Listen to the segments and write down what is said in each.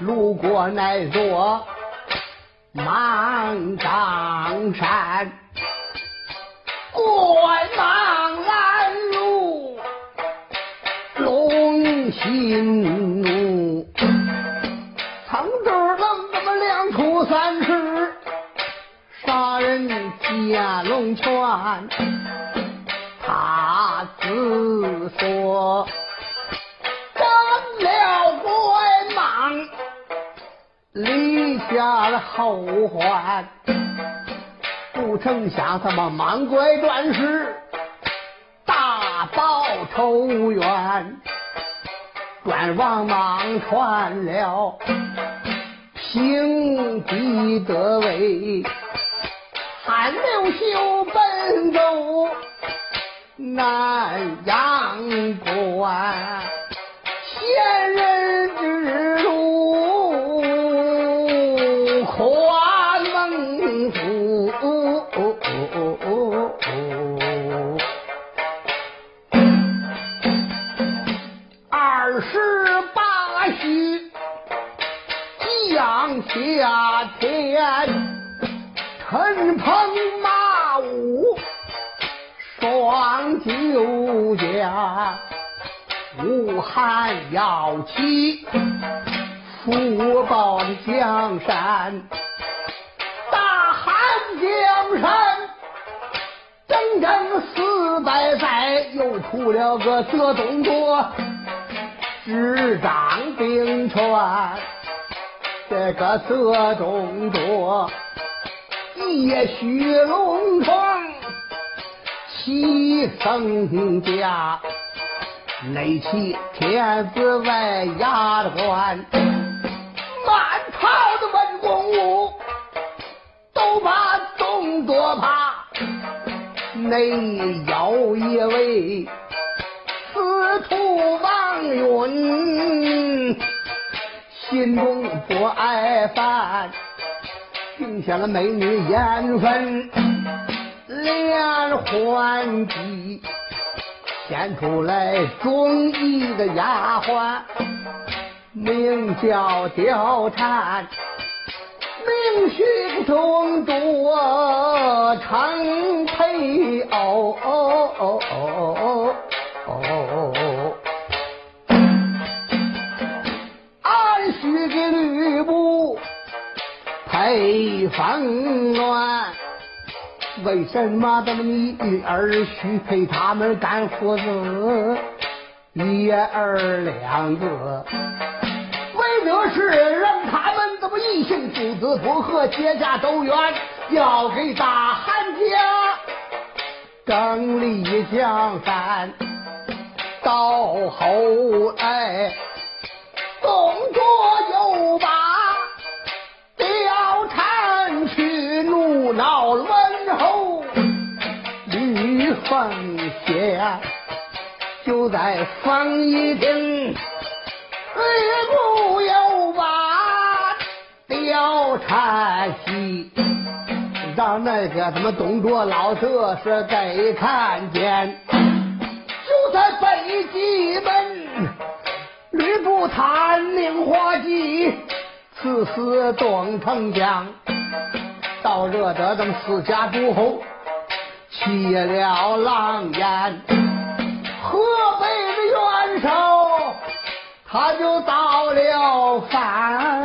路过那座莽张山，关望拦路龙心怒，藏这儿愣这么两处三尺，杀人见龙泉，他自说立下了后患，不成想他妈满拐转世，大报仇冤，转王莽传了平地得位。韩刘秀奔走南阳关，仙人夏天。陈鹏马武双救驾，武汉要起福报的江山，大汉江山整整四百载，又出了个泽东卓，执掌兵权，这个色中多。也许龙床七僧家，内起天子外衙的官，满朝的文公武都把东多怕，内有一位司徒王允，心中不爱烦。定下了美女颜分，连环计牵出来中一个丫鬟，名叫貂蝉，名许中多成配偶。俺许给吕布。配风鸾，为什么这么你儿须陪他们干父子爷儿两个？为的是让他们这么异姓父子不和，结下仇怨，要给大汉家整理江山。到后来，动作又把。闹了问候，吕奉贤就在房一厅，吕布又把貂蝉戏，让那个什么董卓老德是给看见，就在北极门，吕布探命画计，刺死东城将。到惹得咱们四家诸侯起了狼烟，河北的元首他就到了反，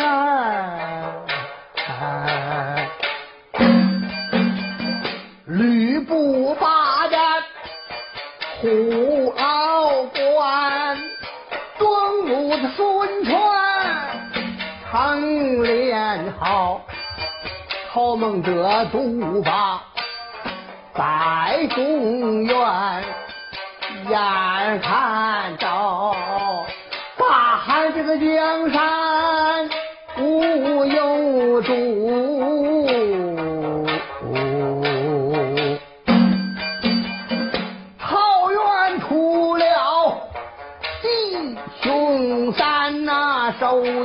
吕布霸占虎牢关，这个孙权成连好。好梦得独霸在中原，眼看着大汉这个江山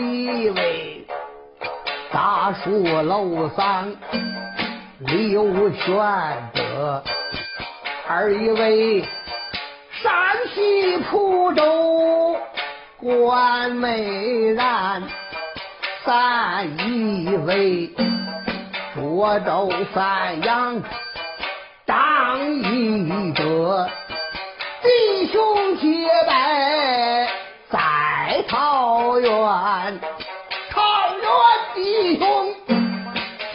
一位大树楼上刘玄德，二一位山西蒲州关美然，三一位涿州范阳张翼德。弟兄结拜在桃园，桃园弟兄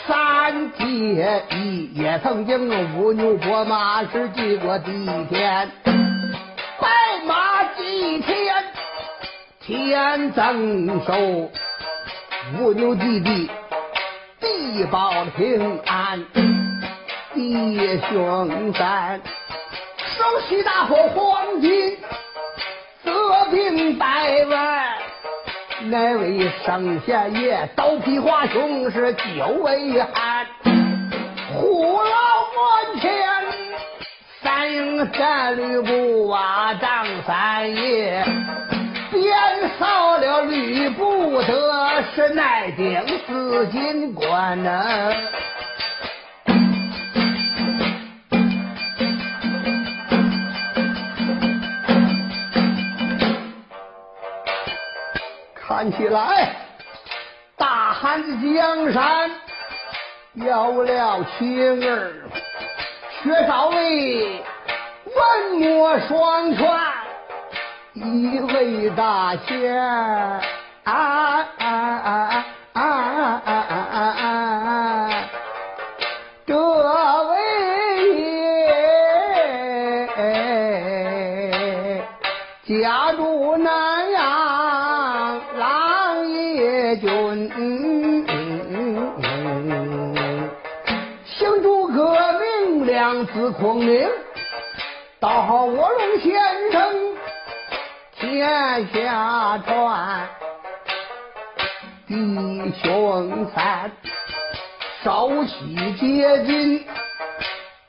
三结义，也曾经五牛拨马是祭过地天，白马祭天天增寿，五牛弟弟地保平安，弟兄三。手起大破黄金，泽平百万。乃位圣贤爷，刀劈华雄是九位汉。护老关前，三营战吕布啊，张三爷。鞭扫了吕布的是奈定司金冠呐。起来，大汉江山有了情儿，薛少尉文墨双全，一位大仙啊啊啊啊孔明，道好卧龙先生天下传，弟兄三手起结金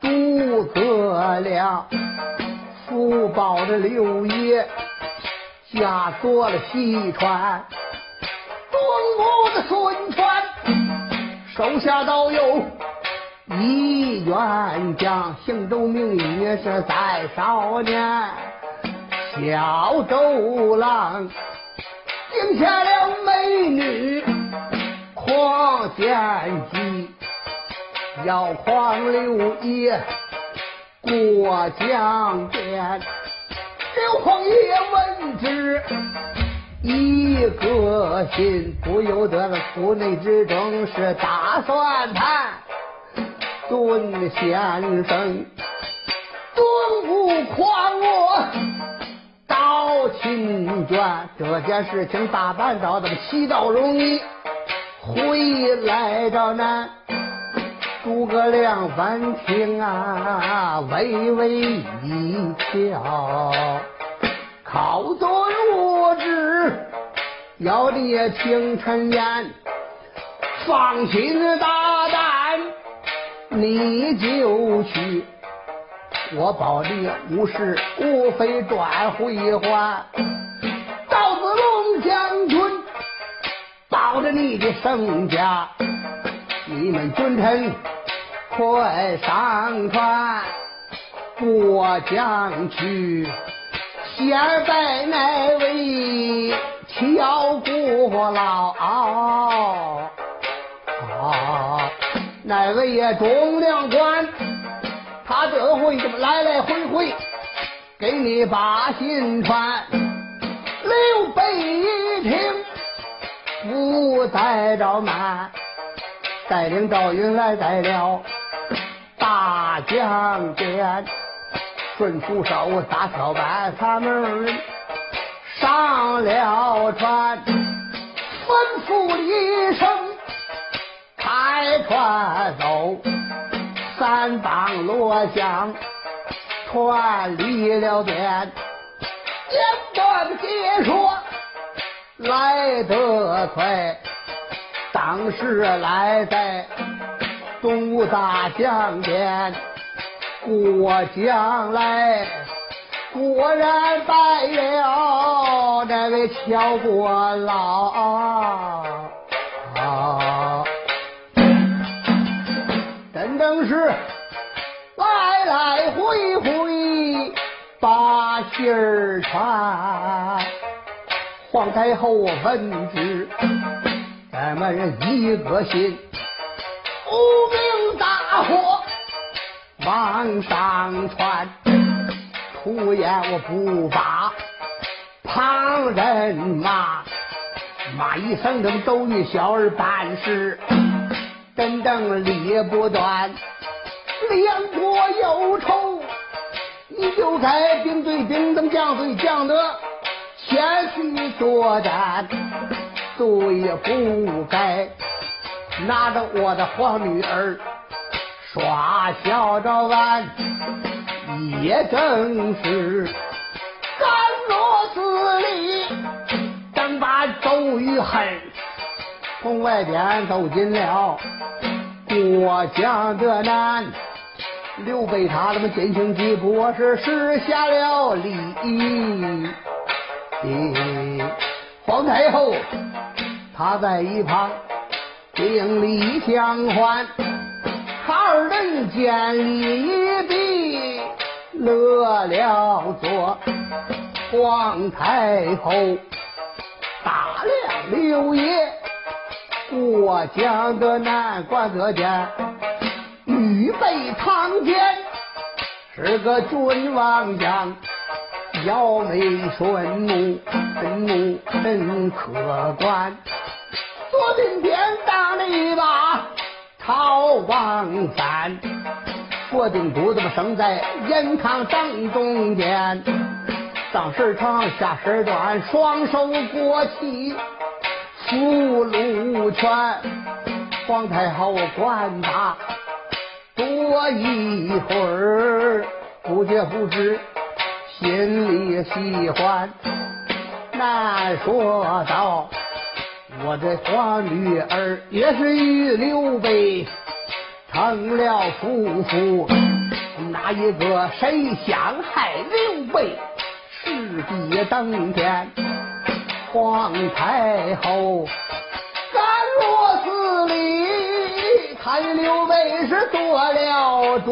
诸葛亮。福报的六爷嫁做了西川，东吴的孙权手下倒有一员将，姓周名义是在少年，小周郎定下了美女狂奸计，要狂六爷。过江边，刘皇爷闻之，一个心不由得了腹内之中是打算盘。孙先生，顿悟诳我，到秦卷，这件事情大办到，这个七道容易，回来着呢。诸葛亮闻听啊，微微一笑，靠尊我旨，要你也听陈言，放心大，你就去，我保你无事无非转回还。赵子龙将军保着你的身家，你们君臣。快上船过江去，先拜那位乔国老，哪位也中了官，他这回这么来来回回给你把信传。刘备一听不带着慢，带领赵云来带了。大江边，顺扶手打小板，他们上了船，吩咐一声，开船走。三帮落将，船离了边，简短的解说来得快，当时来在。东吴大将边过江来，果然败了这位乔国老，啊正是来来回回把信儿传。皇太后问之，咱们人一个心，无名大火往上传。出言我不把旁人骂，骂一声这个周玉小儿办事真正理不断，两国忧愁，你就该兵对兵，等将对将的前去作战，对不该拿着我的皇女儿耍小招安。也正是甘罗寺里，正把周瑜恨从外边走进了过江的南。刘备他他妈进行几步是施下了礼，皇太后他在一旁顶礼相还，二人见礼毕。乐了座，皇太后打量刘爷过江的南关得见，预备堂前是个准王将，腰眉顺目，神怒真可观。左定边打了一把朝王山。国定都怎么生在延康正中间？上身长，下身短，双手过旗，福禄全。皇太后管他多一会儿，不觉不知心里喜欢。难说道，我这皇女儿也是与刘备。成了夫妇，哪一个谁想害刘备，势必登天。皇太后甘若寺里，看刘备是做了主，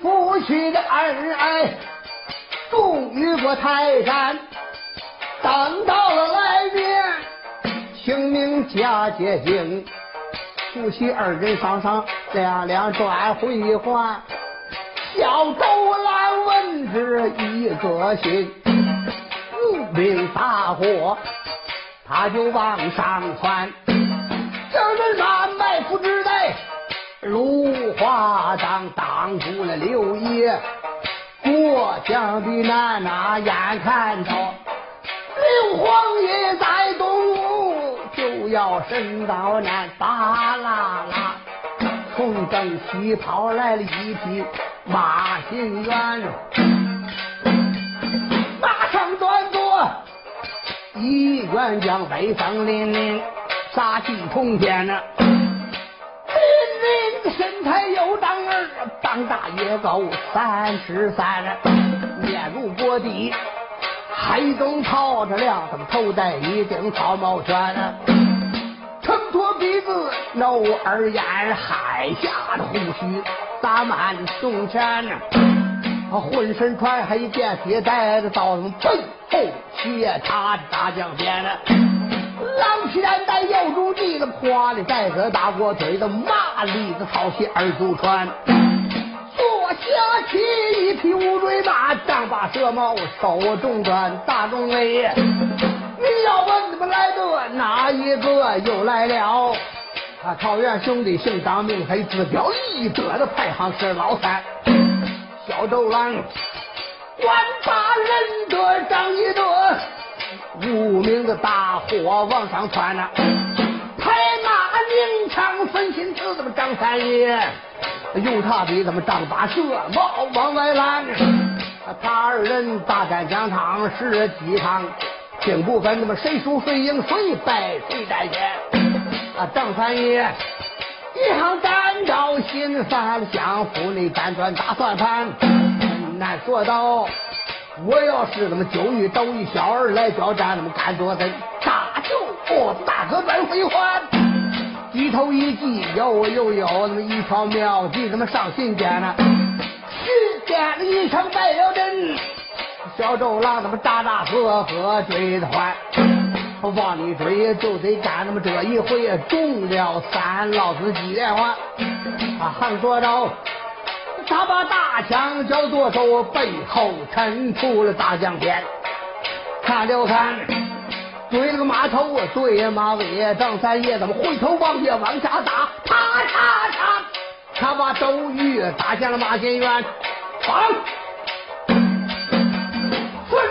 夫妻的恩爱，终于过泰山。等到了来年清明佳节近，夫妻二人双双两两转回还。小周郎闻之一个心，无名大火他就往上窜。这人马埋伏之内，芦花当挡住了刘爷过江的南哪眼看着。刘皇爷在东，就要升到南，巴啦啦，从正西跑来了一匹马行员，马上端坐一员将威风凛凛，杀气冲天呐！凛凛身材有长儿，膀大也高三十三，面如薄地。黑中套着亮，他们头戴一顶草帽圈，撑托鼻子，露耳眼，海下的胡须打满胸前，他浑身穿黑，便携带着刀，背后斜插着大将鞭，狼皮髯带腰中系的花里带着大锅腿的麻栗子草鞋二足穿。坐下骑一匹乌骓马，丈八蛇矛，手中端大中威。你要问怎么来的，哪一个又来了？啊，桃园兄弟姓张名黑，字彪，一德的排行是老三。小周郎，万把人多张一得，无名的大火往上窜呐。拍马鸣枪分心子，怎么张三爷？用他比他们丈八蛇矛往外拦，他二人大战疆场十几场，并不分怎么谁输谁赢谁败谁占先。啊，张三爷一行单招心烦，相府内搬砖打算盘。难说道，我要是那么九玉斗一小儿来交战，那么敢作怎？大舅哦，大哥转回还。低头一记，有有有，那么一条妙计，那么上心间呢？心间一声败了阵，小周郎那么扎扎喝喝追得欢。往里追就得干那么这一回，中了三老子几连环。啊，横说着，他把大枪交左手，背后抻出了大将鞭。看了看，对了个马头，对马尾，张三爷怎么回头往下往下打？啪嚓嚓！他把周瑜打向了马前院，放。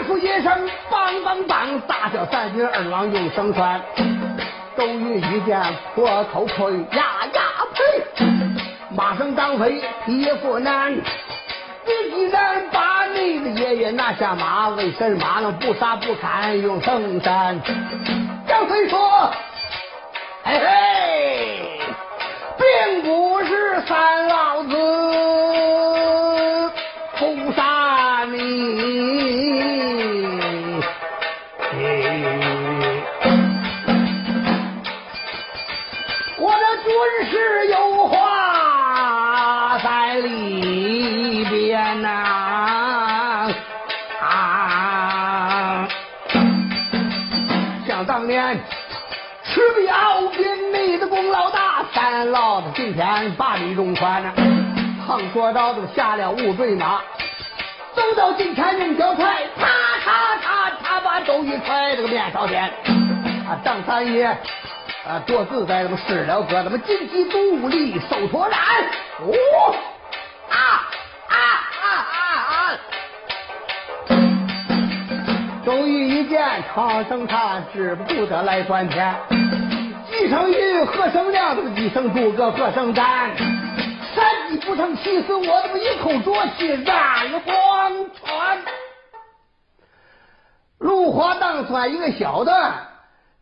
吩咐一声，梆梆梆，大叫三军二郎用绳拴。周瑜一见破头盔，呀呀呸！马上张飞，匹夫难。你既然把你的爷爷拿下马，为什么能不杀不砍用绳山？张飞说：“嘿嘿，并不是三老子我的军师有话在里边呐啊！想当年赤壁鏖兵，你的功劳大，三老子今天把你荣传呐。横说刀子下了五对马，走到近前用脚踹，啪嚓嚓，他把周瑜踹这个面朝天。啊，张三爷啊，多自在，那么失了个那么金鸡独立手托然，哦啊啊啊啊啊！周瑜一见长生叹止不住的来转天，几声玉何声亮，这么几声诸葛何声战，三击不成，气死我这么一口浊气染了光川。芦花荡算一个小段，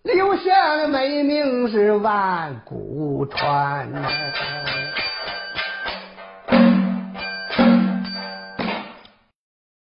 留下的美名是万古传。